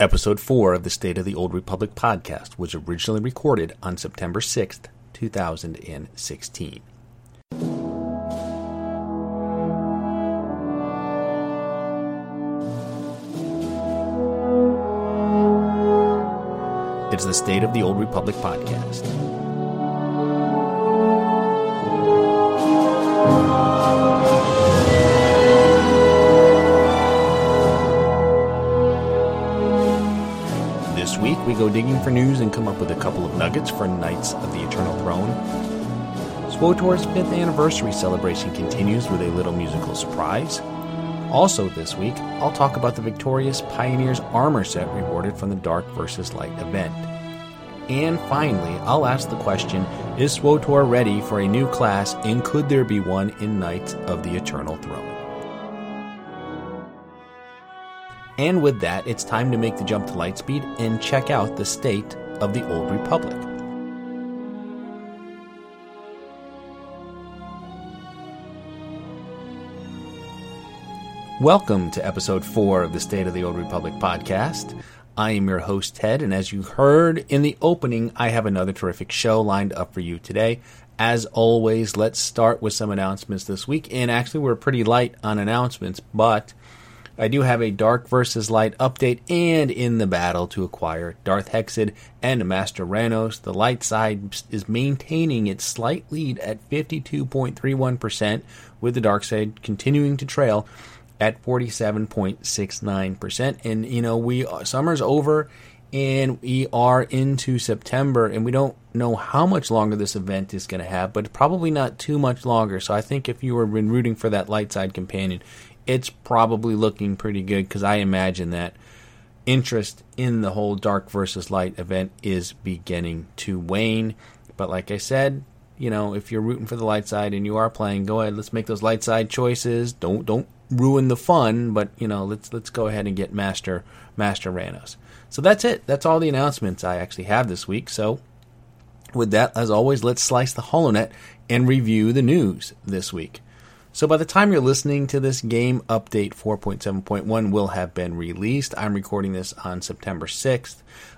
Episode 4 of the State of the Old Republic podcast was originally recorded on September 6th, 2016. It's the State of the Old Republic podcast. We go digging for news and come up with a couple of nuggets for Knights of the Eternal Throne. SWTOR's fifth anniversary celebration continues with a little musical surprise. Also, this week, I'll talk about the Victorious Pioneers armor set rewarded from the Dark vs. Light event. And finally, I'll ask the question Is SWTOR ready for a new class, and could there be one in Knights of the Eternal Throne? And with that, it's time to make the jump to Lightspeed and check out the state of the Old Republic. Welcome to episode 4 of the State of the Old Republic podcast. I am your host, Ted, and as you heard in the opening, I have another terrific show lined up for you today. As always, let's start with some announcements this week. And actually, we're pretty light on announcements, but I do have a Dark versus Light update and in the battle to acquire Darth Hexid and Master Ranos. The light side is maintaining its slight lead at 52.31%, with the dark side continuing to trail at 47.69%. And, you know, we uh, summer's over and we are into September and we don't know how much longer this event is going to have, but probably not too much longer. So I think if you were been rooting for that light side companion, it's probably looking pretty good because I imagine that interest in the whole dark versus light event is beginning to wane. But like I said, you know, if you're rooting for the light side and you are playing, go ahead, let's make those light side choices. Don't don't ruin the fun, but you know, let's let's go ahead and get Master Master Ranos. So that's it. That's all the announcements I actually have this week. So with that, as always, let's slice the HoloNet and review the news this week. So by the time you're listening to this, Game Update 4.7.1 will have been released. I'm recording this on September 6th.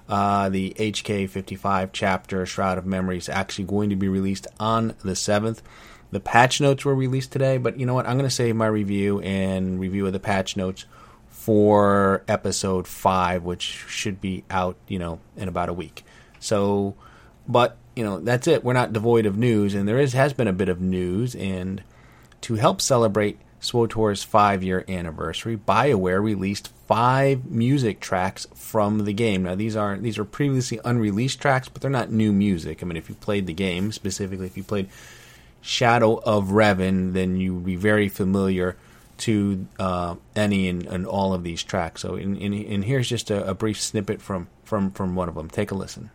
Uh, the HK55 chapter, Shroud of Memory, is actually going to be released on the 7th. The patch notes were released today, but you know what? I'm going to save my review and review of the patch notes for episode 5, which should be out, you know, in about a week. So, but, you know, that's it. We're not devoid of news, and there is has been a bit of news, and to help celebrate SWTOR's five year anniversary, BioWare released five music tracks from the game. Now these aren't these are previously unreleased tracks, but they're not new music. I mean if you played the game, specifically if you played Shadow of Revan, then you would be very familiar to uh, any and, and, all of these tracks. So in, in, in here's just a, a brief snippet from, from, from one of them. Take a listen.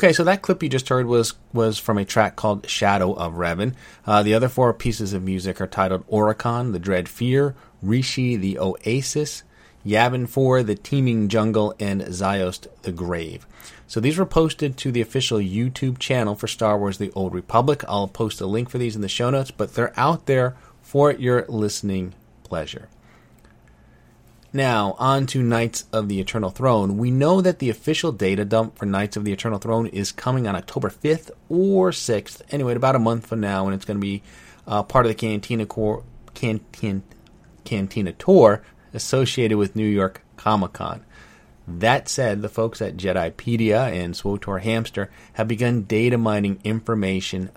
Okay, so that clip you just heard was was from a track called "Shadow of Revan." Uh, the other four pieces of music are titled "Oricon," "The Dread Fear," "Rishi," "The Oasis," "Yavin 4," "The Teeming Jungle," and Ziost, "The Grave." So these were posted to the official YouTube channel for Star Wars: The Old Republic. I'll post a link for these in the show notes, but they're out there for your listening pleasure. Now, on to Knights of the Eternal Throne. We know that the official data dump for Knights of the Eternal Throne is coming on October 5th or 6th. Anyway, about a month from now, and it's going to be uh, part of the Cantina, Cor- Cantina Tour associated with New York Comic Con. That said, the folks at Jedipedia and SWTOR Hamster have begun data mining information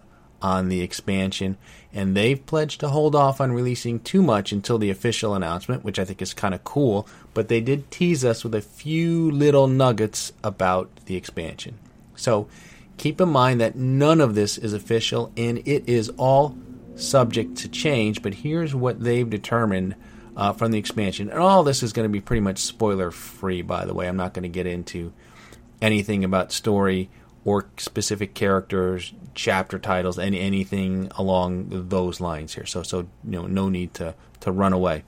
on the expansion, and they've pledged to hold off on releasing too much until the official announcement, which I think is kind of cool. But they did tease us with a few little nuggets about the expansion. So keep in mind that none of this is official and it is all subject to change. But here's what they've determined uh, from the expansion. And all this is going to be pretty much spoiler free, by the way. I'm not going to get into anything about story or specific characters, chapter titles, and anything along those lines here. So, so you know, no need to to run away.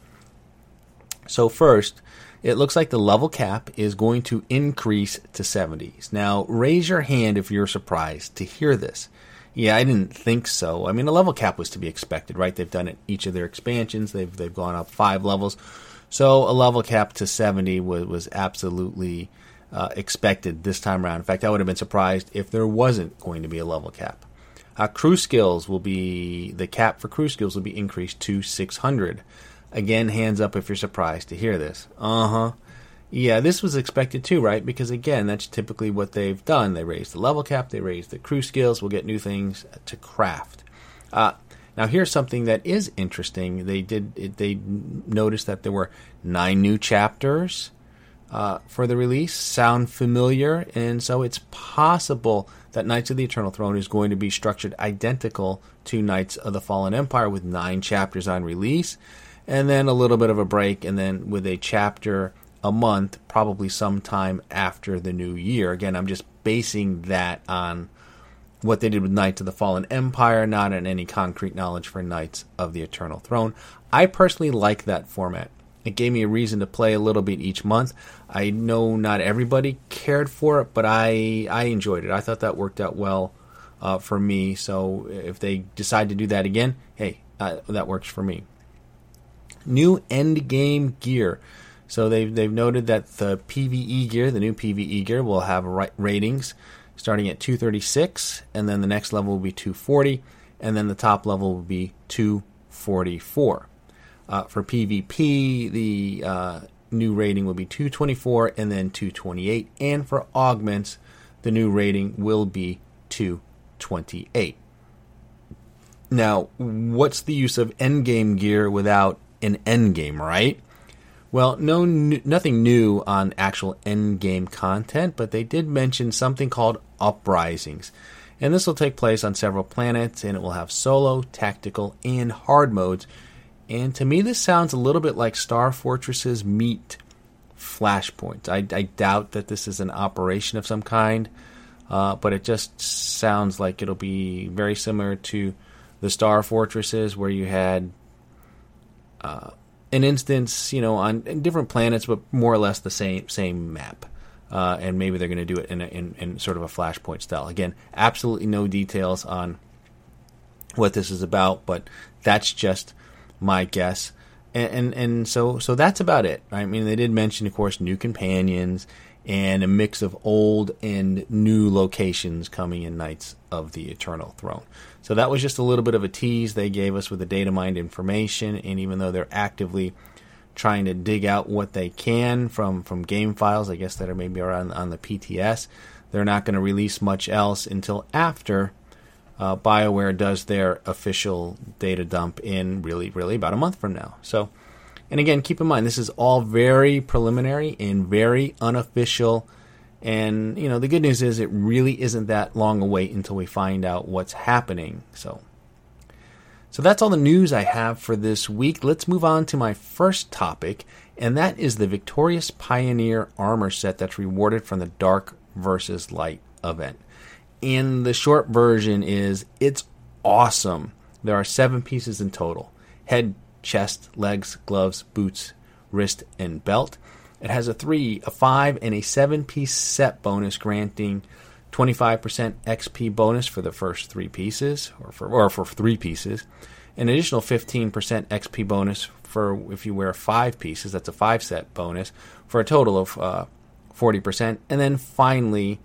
So first, it looks like the level cap is going to increase to 70s. Now, raise your hand if you're surprised to hear this. Yeah, I didn't think so. I mean, a level cap was to be expected, right? They've done it each of their expansions. They've they've gone up five levels, so a level cap to 70 was was absolutely uh, expected this time around. In fact, I would have been surprised if there wasn't going to be a level cap. Uh, crew skills will be the cap for crew skills will be increased to 600. Again, hands up if you're surprised to hear this. Uh huh. Yeah, this was expected too, right? Because again, that's typically what they've done. They raise the level cap, they raise the crew skills. We'll get new things to craft. Uh, now, here's something that is interesting. They did they noticed that there were nine new chapters uh, for the release sound familiar, and so it's possible that Knights of the Eternal Throne is going to be structured identical to Knights of the Fallen Empire with nine chapters on release, and then a little bit of a break, and then with a chapter a month, probably sometime after the new year. Again, I'm just basing that on what they did with Knights of the Fallen Empire, not on any concrete knowledge for Knights of the Eternal Throne. I personally like that format. It gave me a reason to play a little bit each month. I know not everybody cared for it, but I I enjoyed it. I thought that worked out well uh, for me. So if they decide to do that again, hey, uh, that works for me. New end game gear. So they've they've noted that the PVE gear, the new PVE gear, will have ratings starting at 236, and then the next level will be 240, and then the top level will be 244. Uh, for PvP, the uh, new rating will be 224 and then 228. And for augments, the new rating will be 228. Now, what's the use of endgame gear without an endgame, right? Well, no, nothing new on actual endgame content, but they did mention something called uprisings. And this will take place on several planets, and it will have solo, tactical, and hard modes, and to me, this sounds a little bit like Star Fortresses meet Flashpoint. I, I doubt that this is an operation of some kind, uh, but it just sounds like it'll be very similar to the Star Fortresses, where you had uh, an instance, you know, on different planets, but more or less the same same map. Uh, and maybe they're going to do it in, a, in, in sort of a Flashpoint style. Again, absolutely no details on what this is about, but that's just my guess. And, and, and so so that's about it. I mean, they did mention, of course, new companions and a mix of old and new locations coming in Knights of the Eternal Throne. So that was just a little bit of a tease they gave us with the data mined information. And even though they're actively trying to dig out what they can from, from game files, I guess that are maybe around on the PTS, they're not going to release much else until after uh, BioWare does their official data dump in really, really about a month from now. So, and again, keep in mind this is all very preliminary and very unofficial. And you know, the good news is it really isn't that long a wait until we find out what's happening. So, so that's all the news I have for this week. Let's move on to my first topic, and that is the Victorious Pioneer armor set that's rewarded from the Dark versus Light event. And the short version is it's awesome. There are seven pieces in total head, chest, legs, gloves, boots, wrist, and belt. It has a three, a five, and a seven piece set bonus granting 25% XP bonus for the first three pieces, or for, or for three pieces. An additional 15% XP bonus for if you wear five pieces, that's a five set bonus, for a total of uh, 40%. And then finally,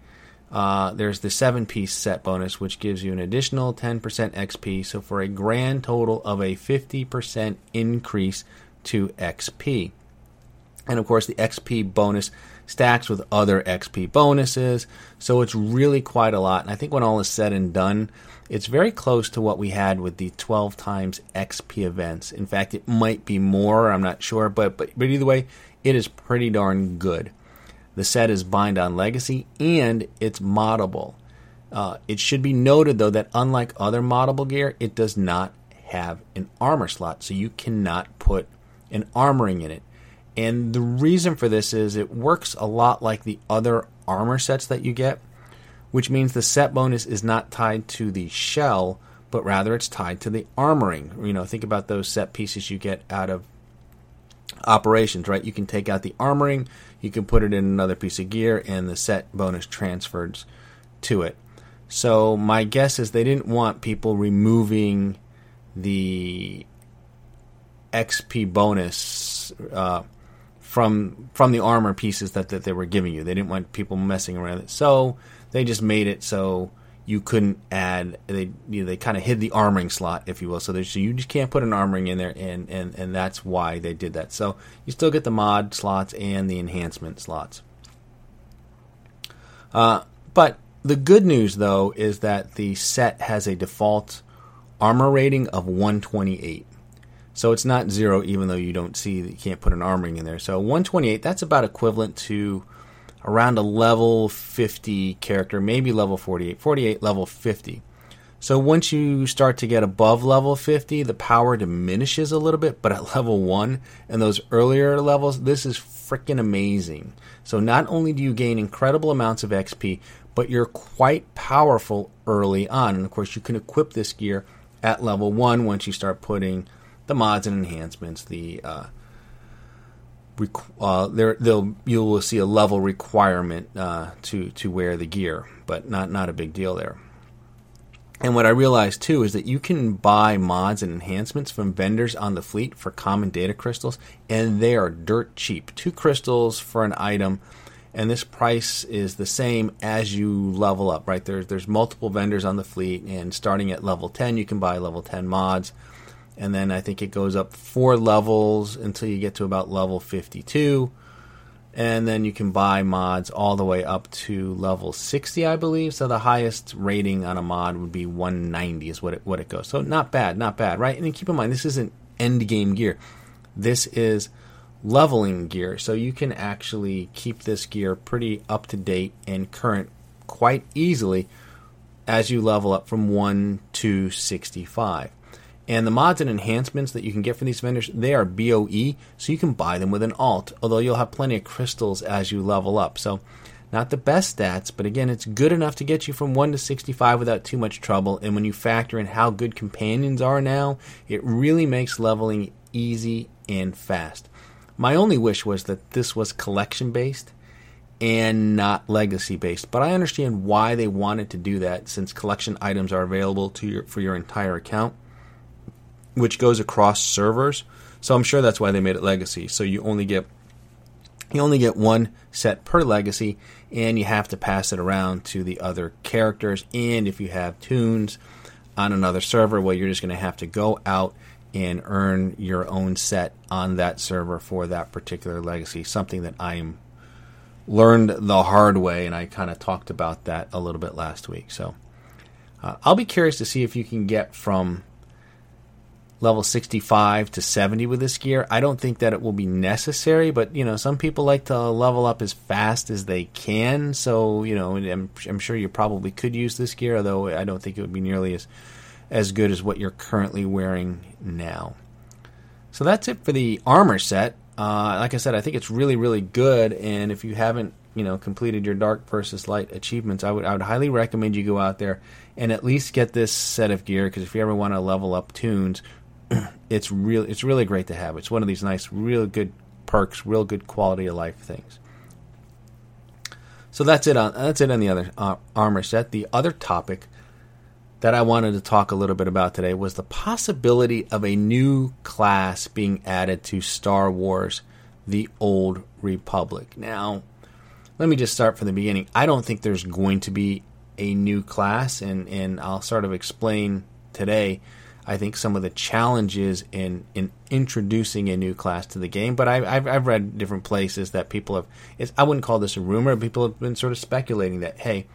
uh, there's the seven piece set bonus, which gives you an additional 10% XP. So for a grand total of a 50% increase to XP. And of course, the XP bonus stacks with other XP bonuses. So it's really quite a lot. And I think when all is said and done, it's very close to what we had with the 12 times XP events. In fact, it might be more, I'm not sure, but, but, but either way, it is pretty darn good. The set is bind on legacy and it's moddable. Uh, it should be noted though that unlike other moddable gear, it does not have an armor slot, so you cannot put an armoring in it. And the reason for this is it works a lot like the other armor sets that you get, which means the set bonus is not tied to the shell, but rather it's tied to the armoring. You know, think about those set pieces you get out of operations, right? You can take out the armoring, you can put it in another piece of gear, and the set bonus transfers to it. So my guess is they didn't want people removing the XP bonus uh, from from the armor pieces that, that they were giving you. They didn't want people messing around with it, so they just made it so you couldn't add. They you know, they kind of hid the armoring slot, if you will. So, so you just can't put an armoring in there, and, and and that's why they did that. So you still get the mod slots and the enhancement slots. Uh, but the good news, though, is that the set has a default armor rating of 128. So it's not zero, even though you don't see you can't put an armoring in there. So 128, that's about equivalent to around a level 50 character, maybe level 48, 48 level 50. So once you start to get above level 50, the power diminishes a little bit, but at level 1 and those earlier levels, this is freaking amazing. So not only do you gain incredible amounts of XP, but you're quite powerful early on. And of course, you can equip this gear at level 1 once you start putting the mods and enhancements, the uh, uh, there they'll you will see a level requirement uh, to to wear the gear, but not not a big deal there. And what I realized too is that you can buy mods and enhancements from vendors on the fleet for common data crystals, and they are dirt cheap. Two crystals for an item, and this price is the same as you level up. Right there's there's multiple vendors on the fleet, and starting at level 10, you can buy level 10 mods and then I think it goes up four levels until you get to about level 52. And then you can buy mods all the way up to level 60, I believe. So the highest rating on a mod would be 190 is what it what it goes. So not bad, not bad, right? And keep in mind this isn't end game gear. This is leveling gear. So you can actually keep this gear pretty up to date and current quite easily as you level up from 1 to 65. And the mods and enhancements that you can get from these vendors, they are BOE, so you can buy them with an alt, although you'll have plenty of crystals as you level up. So, not the best stats, but again, it's good enough to get you from 1 to 65 without too much trouble. And when you factor in how good companions are now, it really makes leveling easy and fast. My only wish was that this was collection based and not legacy based. But I understand why they wanted to do that since collection items are available to your, for your entire account which goes across servers. So I'm sure that's why they made it legacy. So you only get you only get one set per legacy, and you have to pass it around to the other characters. And if you have toons on another server, well, you're just going to have to go out and earn your own set on that server for that particular legacy. Something that I am learned the hard way, and I kind of talked about that a little bit last week. So uh, I'll be curious to see if you can get from level 65 to 70 with this gear. I don't think that it will be necessary, but you know, some people like to level up as fast as they can. So, you know, I'm, I'm sure you probably could use this gear, although I don't think it would be nearly as as good as what you're currently wearing now. So that's it for the armor set. Uh, like I said, I think it's really, really good. And if you haven't, you know, completed your dark versus light achievements, I would, I would highly recommend you go out there and at least get this set of gear. Because if you ever want to level up toons, it's real. It's really great to have. It's one of these nice, real good perks, real good quality of life things. So that's it on that's it on the other uh, armor set. The other topic that I wanted to talk a little bit about today was the possibility of a new class being added to Star Wars: The Old Republic. Now, let me just start from the beginning. I don't think there's going to be a new class, and and I'll sort of explain today I think some of the challenges in in introducing a new class to the game. But I, have I've read different places that people have. I wouldn't call this a rumor. People have been sort of speculating that hey,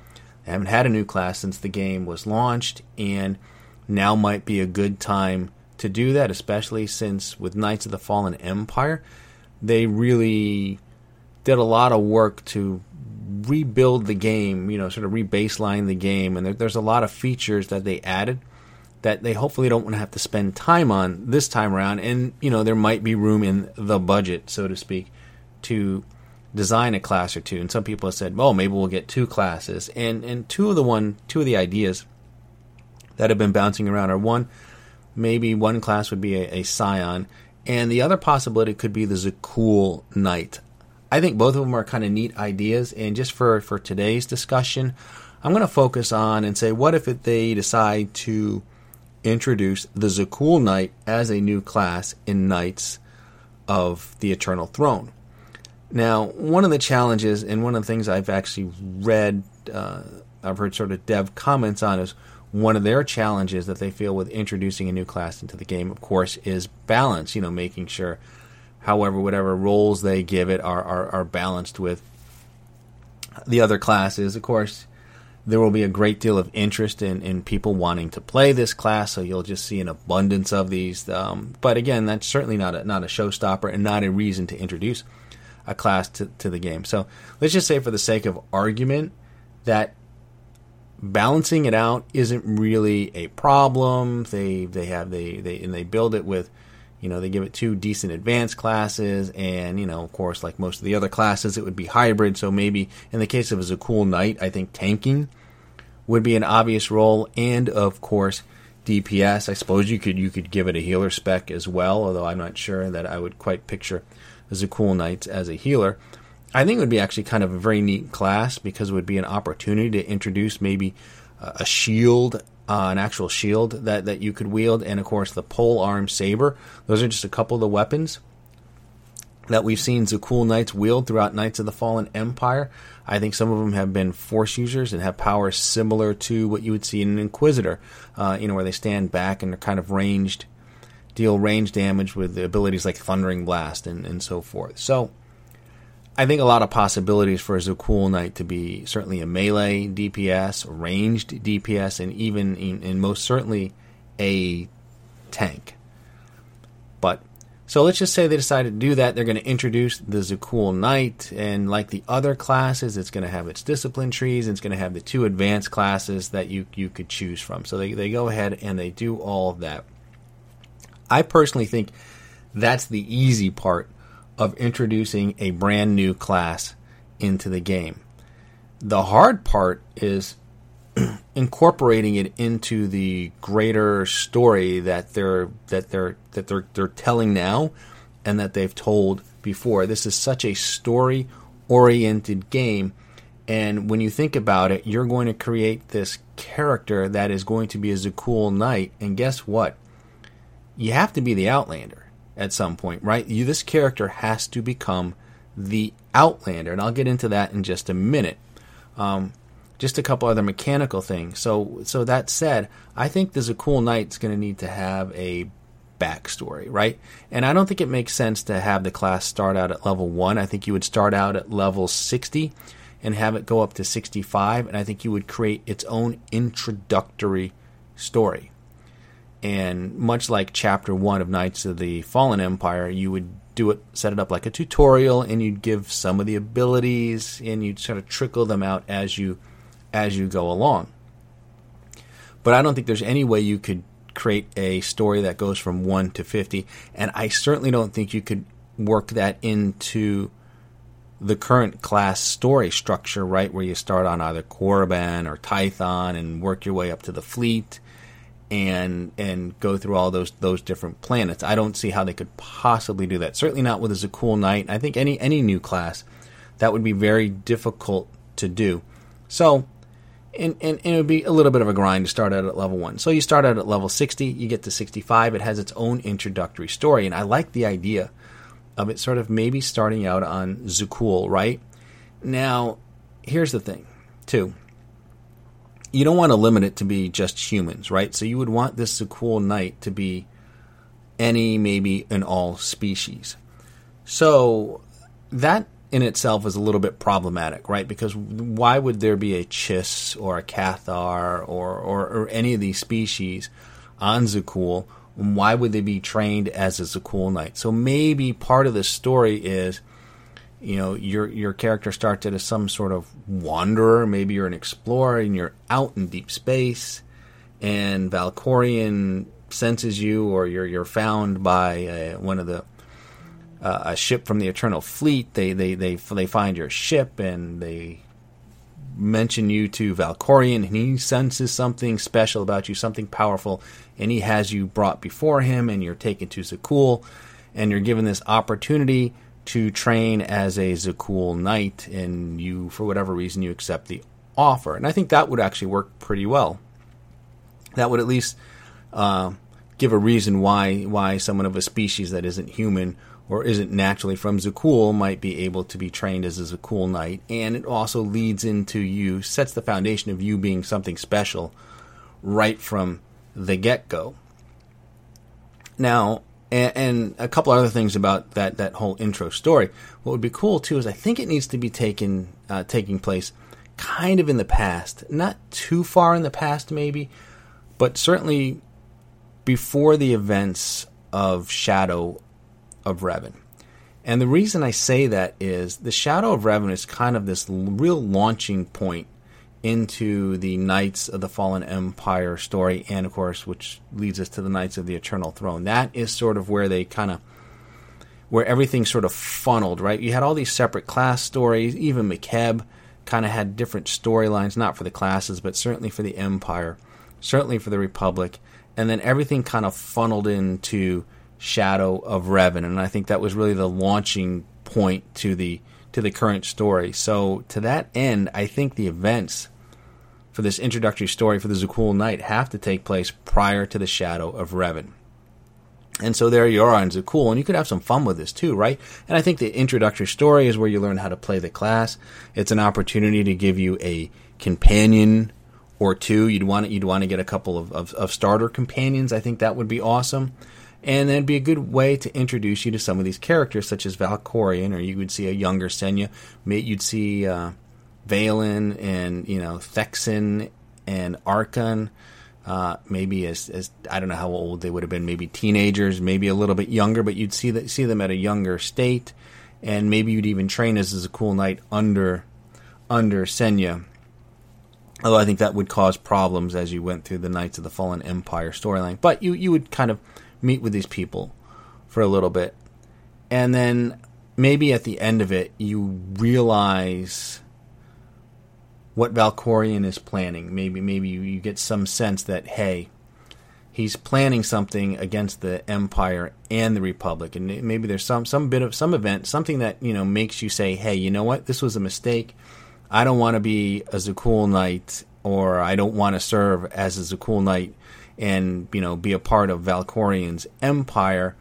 they haven't had a new class since the game was launched, and now might be a good time to do that, especially since with Knights of the Fallen Empire, they really did a lot of work to rebuild the game, you know, sort of rebaseline the game, and there, there's a lot of features that they added that they hopefully don't want to have to spend time on this time around, and you know, there might be room in the budget, so to speak, to design a class or two. And some people have said, "Well, maybe we'll get two classes," and and two of the one, two of the ideas that have been bouncing around are one, maybe one class would be a, a Scion, and the other possibility could be the Zakuul Knight. I think both of them are kind of neat ideas, and just for, for today's discussion, I'm going to focus on and say, what if it, they decide to introduce the Zakuul Knight as a new class in Knights of the Eternal Throne? Now, one of the challenges, and one of the things I've actually read, uh, I've heard sort of dev comments on, is one of their challenges that they feel with introducing a new class into the game, of course, is balance. You know, making sure, however, whatever roles they give it are, are, are balanced with the other classes. Of course, there will be a great deal of interest in, in people wanting to play this class, so you'll just see an abundance of these. Um, but again, that's certainly not a, not a showstopper and not a reason to introduce a class to, to the game. So let's just say, for the sake of argument, that balancing it out isn't really a problem. They they have they they and they build it with, you know, they give it two decent advanced classes, and you know, of course, like most of the other classes, it would be hybrid. So maybe in the case of a Zakuul Knight, I think tanking would be an obvious role, and of course. DPS. I suppose you could you could give it a healer spec as well, although I'm not sure that I would quite picture the Zakuul Knights as a healer. I think it would be actually kind of a very neat class because it would be an opportunity to introduce maybe a shield, uh, an actual shield that, that you could wield, and of course the pole arm saber. Those are just a couple of the weapons that we've seen Zakuul Knights wield throughout Knights of the Fallen Empire. I think some of them have been force users and have powers similar to what you would see in an Inquisitor, uh, you know, where they stand back and are kind of ranged, deal range damage with abilities like Thundering Blast and, and so forth. So, I think a lot of possibilities for a Zakuul Knight to be certainly a melee DPS, ranged DPS, and even in, and most certainly a tank. But so let's just say they decided to do that. They're going to introduce the Zakuul Knight, and like the other classes, it's going to have its discipline trees, and it's going to have the two advanced classes that you you could choose from. So they they go ahead and they do all of that. I personally think that's the easy part of introducing a brand new class into the game. The hard part is incorporating it into the greater story that they're that they're that they're they're telling now and that they've told before. This is such a story oriented game and when you think about it, you're going to create this character that is going to be a Zakuul Knight and guess what? You have to be the Outlander at some point, right? You, this character has to become the Outlander, and I'll get into that in just a minute. Um, just a couple other mechanical things. So, so that said, I think the Zakuul Knight's going to need to have a backstory, right? And I don't think it makes sense to have the class start out at level one. I think you would start out at level sixty and have it go up to sixty-five, and I think you would create its own introductory story. And much like chapter one of Knights of the Fallen Empire, you would do it, set it up like a tutorial, and you'd give some of the abilities, and you'd sort of trickle them out as you as you go along. But I don't think there's any way you could create a story that goes from one to fifty, and I certainly don't think you could work that into the current class story structure, right, where you start on either Korriban or Tython and work your way up to the fleet and and go through all those those different planets. I don't see how they could possibly do that. Certainly not with a Zakuul Knight. I think any any new class that would be very difficult to do. So and, and, and, it would be a little bit of a grind to start out at level 1. So you start out at level 60, you get to 65, it has its own introductory story, and I like the idea of it sort of maybe starting out on Zakuul, right? Now, here's the thing, too you don't want to limit it to be just humans, right? So you would want this Zakuul Knight to be any, maybe, and all species. So that in itself is a little bit problematic, right? Because why would there be a Chiss or a Cathar or, or, or any of these species on Zakuul? Why would they be trained as a Zakuul Knight? So maybe part of the story is, you know, your your character starts as some sort of wanderer. Maybe you're an explorer and you're out in deep space, and Valkorion senses you, or you're you're found by uh, one of the uh, a ship from the Eternal Fleet. They they they they find your ship and they mention you to Valkorion, and he senses something special about you, something powerful, and he has you brought before him, and you're taken to Zakuul, and you're given this opportunity to train as a Zakuul knight, and you, for whatever reason, you accept the offer. And I think that would actually work pretty well. That would at least uh, give a reason why why someone of a species that isn't human or isn't naturally from Zakuul might be able to be trained as a Zakuul knight, and it also leads into you, sets the foundation of you being something special right from the get go. Now, and, and, a couple other things about that that whole intro story. What would be cool too is I think it needs to be taken uh, taking place kind of in the past, not too far in the past maybe, but certainly before the events of Shadow of Revan. And the reason I say that is the Shadow of Revan is kind of this real launching point into the Knights of the Fallen Empire story, and of course, which leads us to the Knights of the Eternal Throne. That is sort of where they kind of, where everything sort of funneled, right? You had all these separate class stories. Even Makeb kind of had different storylines, not for the classes, but certainly for the Empire, certainly for the Republic, and then everything kind of funneled into Shadow of Revan, and I think that was really the launching point to the to the current story. So to that end, I think the events for this introductory story for the Zakuul Knight have to take place prior to the Shadow of Revan. And so there you are on Zakuul, and you could have some fun with this too, right? And I think the introductory story is where you learn how to play the class. It's an opportunity to give you a companion or two. You'd want to, you'd want to get a couple of, of, of starter companions. I think that would be awesome. And then it'd be a good way to introduce you to some of these characters, such as Valkorion, or you would see a younger Senya. You'd see uh, Vaylin and you know Thexan and Arcann. Uh, maybe as, as I don't know how old they would have been, maybe teenagers, maybe a little bit younger, but you'd see that see them at a younger state, and maybe you'd even train as, as a cool knight under under Senya. Although I think that would cause problems as you went through the Knights of the Fallen Empire storyline, but you you would kind of meet with these people for a little bit, and then maybe at the end of it you realize what Valkorion is planning. Maybe maybe you, you get some sense that hey, he's planning something against the Empire and the Republic, and maybe there's some some bit of some event, something that you know makes you say, hey, you know what, this was a mistake. I don't want to be a Zakuul Knight, or I don't want to serve as a Zakuul Knight and you know be a part of Valkorion's empire.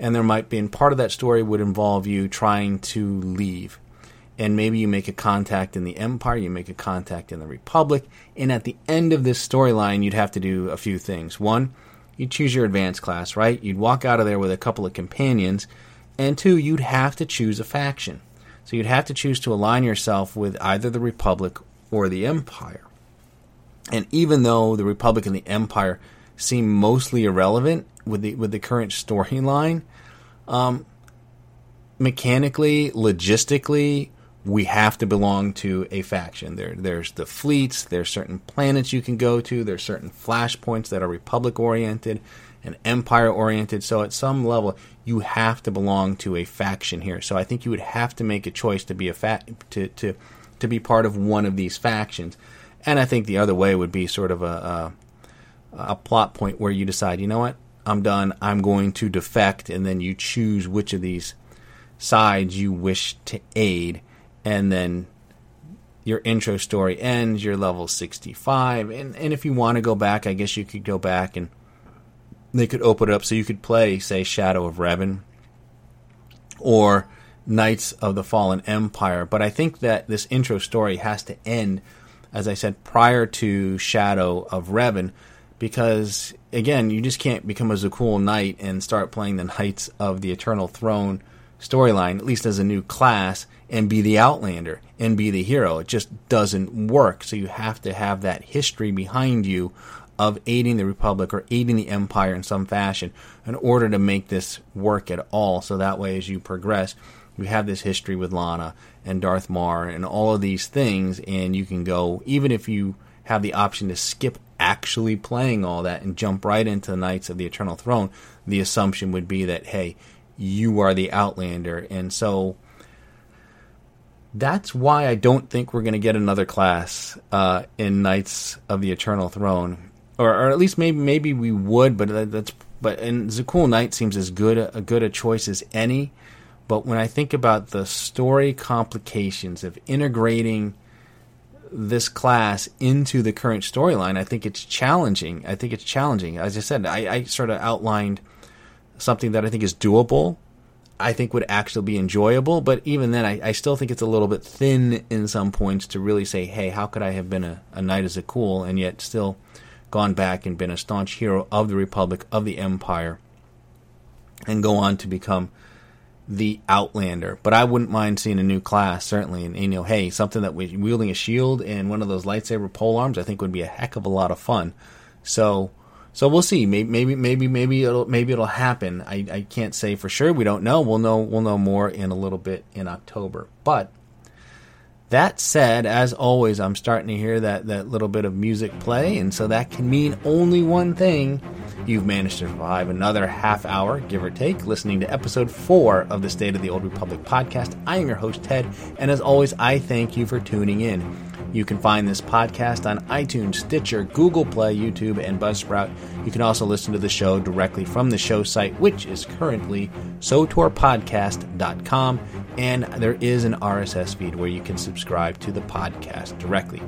And there might be, and part of that story would involve you trying to leave and maybe you make a contact in the Empire, you make a contact in the Republic, and at the end of this storyline, you'd have to do a few things. One, you'd choose your advanced class, right? You'd walk out of there with a couple of companions, and two, you'd have to choose a faction. So you'd have to choose to align yourself with either the Republic or the Empire. And even though the Republic and the Empire seem mostly irrelevant with the with the current storyline, um, mechanically, logistically, we have to belong to a faction. There, there's the fleets. There's certain planets you can go to. There's certain flashpoints that are republic oriented and empire oriented. So at some level, you have to belong to a faction here. So I think you would have to make a choice to be a fa- to to to be part of one of these factions. And I think the other way would be sort of a, a, a plot point where you decide, you know what, I'm done. I'm going to defect, and then you choose which of these sides you wish to aid and then your intro story ends, you're level 65. And, and if you want to go back, I guess you could go back and they could open it up so you could play, say, Shadow of Revan or Knights of the Fallen Empire. But I think that this intro story has to end as I said, prior to Shadow of Revan, because again, you just can't become a Zakuul Knight and start playing the Knights of the Eternal Throne storyline, at least as a new class, and be the Outlander and be the hero. It just doesn't work. So you have to have that history behind you of aiding the Republic or aiding the Empire in some fashion in order to make this work at all. So that way, as you progress, you have this history with Lana and Darth Marr and all of these things, and you can go, even if you have the option to skip actually playing all that and jump right into the Knights of the Eternal Throne, the assumption would be that, hey, you are the Outlander. And so that's why I don't think we're going to get another class uh, in Knights of the Eternal Throne or, or at least maybe maybe we would, but that's but and Zakuul Knight seems as good a, a good a choice as any. But when I think about the story complications of integrating this class into the current storyline, I think it's challenging. I think it's challenging. As I said, I, I sort of outlined something that I think is doable. I think would actually be enjoyable, but even then, I, I, still think it's a little bit thin in some points to really say, "Hey, how could I have been a, a knight as a cool and yet still gone back and been a staunch hero of the Republic, of the Empire, and go on to become the Outlander. But I wouldn't mind seeing a new class, certainly. And, you know, hey, something that was wielding a shield and one of those lightsaber pole arms, I think would be a heck of a lot of fun. So, so we'll see. Maybe, maybe, maybe, maybe it'll, maybe it'll happen. I, I can't say for sure. We don't know. We'll know. We'll know more in a little bit in October. But that said, as always, I'm starting to hear that, that little bit of music play, and so that can mean only one thing. You've managed to survive another half hour, give or take, listening to episode four of the State of the Old Republic podcast. I am your host, Ted, and as always, I thank you for tuning in. You can find this podcast on iTunes, Stitcher, Google Play, YouTube, and Buzzsprout. You can also listen to the show directly from the show site, which is currently sotorpodcast.com, and there is an RSS feed where you can subscribe to the podcast directly.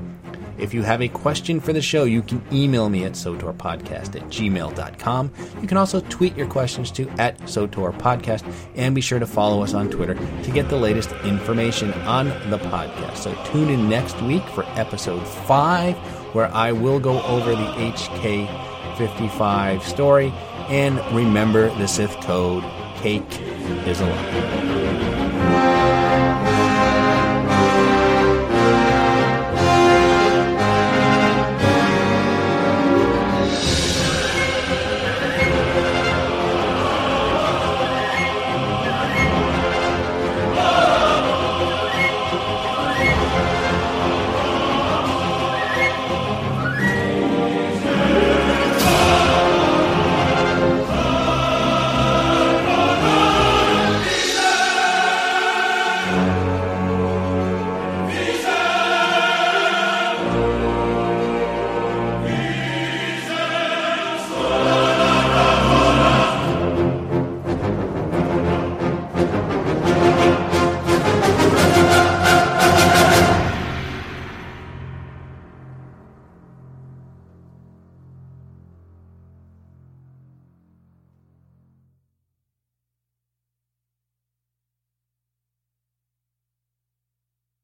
If you have a question for the show, you can email me at sotorpodcast at gmail.com. You can also tweet your questions to at sotorpodcast, and be sure to follow us on Twitter to get the latest information on the podcast. So tune in next week for episode 5, where I will go over the HK 55 story. And remember the Sith code cake is alive.